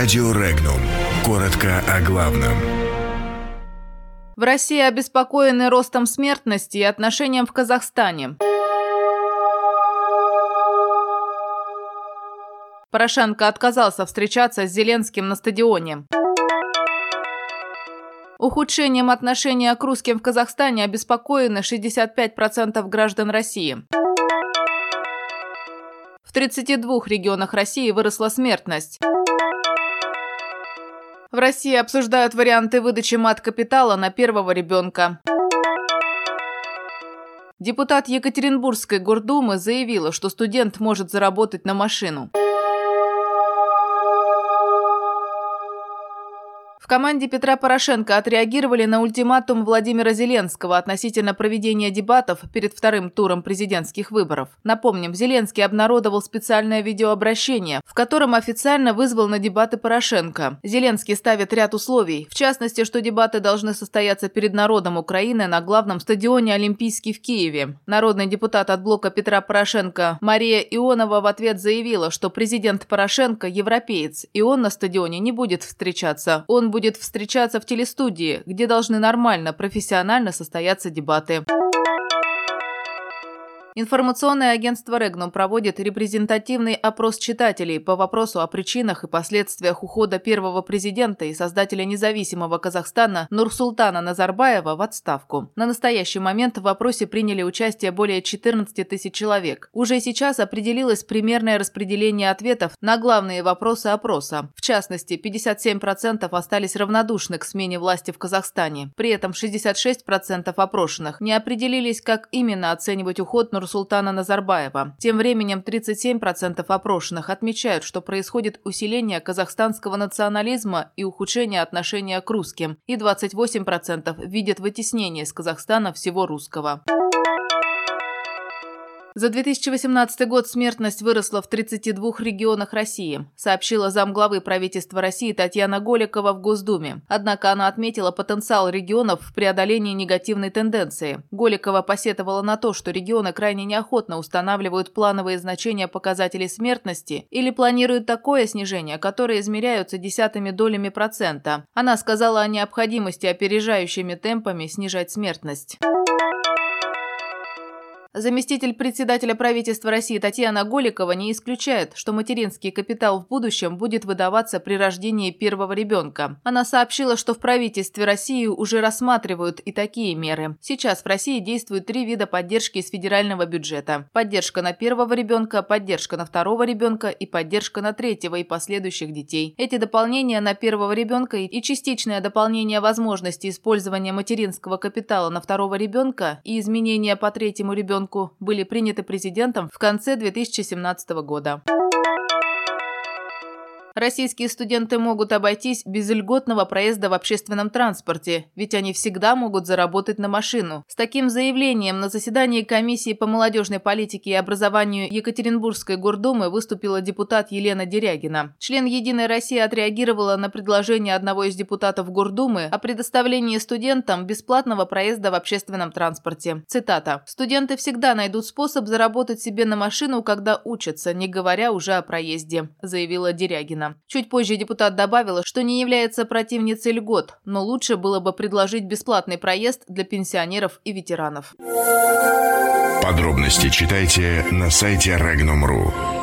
Радио Регнум. Коротко о главном. В России обеспокоены ростом смертности и отношением в Казахстане. Порошенко отказался встречаться с Зеленским на стадионе. Ухудшением отношения к русским в Казахстане обеспокоены 65% граждан России. В 32 регионах России выросла смертность. России обсуждают варианты выдачи мат-капитала на первого ребенка. Депутат Екатеринбургской гордумы заявила, что студент может заработать на машину. Команде Петра Порошенко отреагировали на ультиматум Владимира Зеленского относительно проведения дебатов перед вторым туром президентских выборов. Напомним, Зеленский обнародовал специальное видеообращение, в котором официально вызвал на дебаты Порошенко. Зеленский ставит ряд условий, в частности, что дебаты должны состояться перед народом Украины на главном стадионе Олимпийский в Киеве. Народный депутат от блока Петра Порошенко Мария Ионова в ответ заявила, что президент Порошенко – европеец, и он на стадионе не будет встречаться. Он будет будет встречаться в телестудии, где должны нормально, профессионально состояться дебаты. Информационное агентство «Регнум» проводит репрезентативный опрос читателей по вопросу о причинах и последствиях ухода первого президента и создателя независимого Казахстана Нурсултана Назарбаева в отставку. На настоящий момент в опросе приняли участие более 14 тысяч человек. Уже сейчас определилось примерное распределение ответов на главные вопросы опроса. В частности, 57% остались равнодушны к смене власти в Казахстане. При этом 66% опрошенных не определились, как именно оценивать уход Нурсултана Нурсултана Назарбаева. Тем временем 37% опрошенных отмечают, что происходит усиление казахстанского национализма и ухудшение отношения к русским, и 28% видят вытеснение из Казахстана всего русского. За 2018 год смертность выросла в 32 регионах России, сообщила замглавы правительства России Татьяна Голикова в Госдуме. Однако она отметила потенциал регионов в преодолении негативной тенденции. Голикова посетовала на то, что регионы крайне неохотно устанавливают плановые значения показателей смертности или планируют такое снижение, которое измеряются десятыми долями процента. Она сказала о необходимости опережающими темпами снижать смертность. Заместитель председателя правительства России Татьяна Голикова не исключает, что материнский капитал в будущем будет выдаваться при рождении первого ребенка. Она сообщила, что в правительстве России уже рассматривают и такие меры. Сейчас в России действуют три вида поддержки из федерального бюджета. Поддержка на первого ребенка, поддержка на второго ребенка и поддержка на третьего и последующих детей. Эти дополнения на первого ребенка и частичное дополнение возможности использования материнского капитала на второго ребенка и изменения по третьему ребенку ребенку были приняты президентом в конце 2017 года. Российские студенты могут обойтись без льготного проезда в общественном транспорте, ведь они всегда могут заработать на машину. С таким заявлением на заседании комиссии по молодежной политике и образованию Екатеринбургской гордумы выступила депутат Елена Дерягина. Член «Единой России» отреагировала на предложение одного из депутатов гордумы о предоставлении студентам бесплатного проезда в общественном транспорте. Цитата. «Студенты всегда найдут способ заработать себе на машину, когда учатся, не говоря уже о проезде», заявила Дерягина. Путина. Чуть позже депутат добавила, что не является противницей льгот, но лучше было бы предложить бесплатный проезд для пенсионеров и ветеранов. Подробности читайте на сайте Regnum.ru.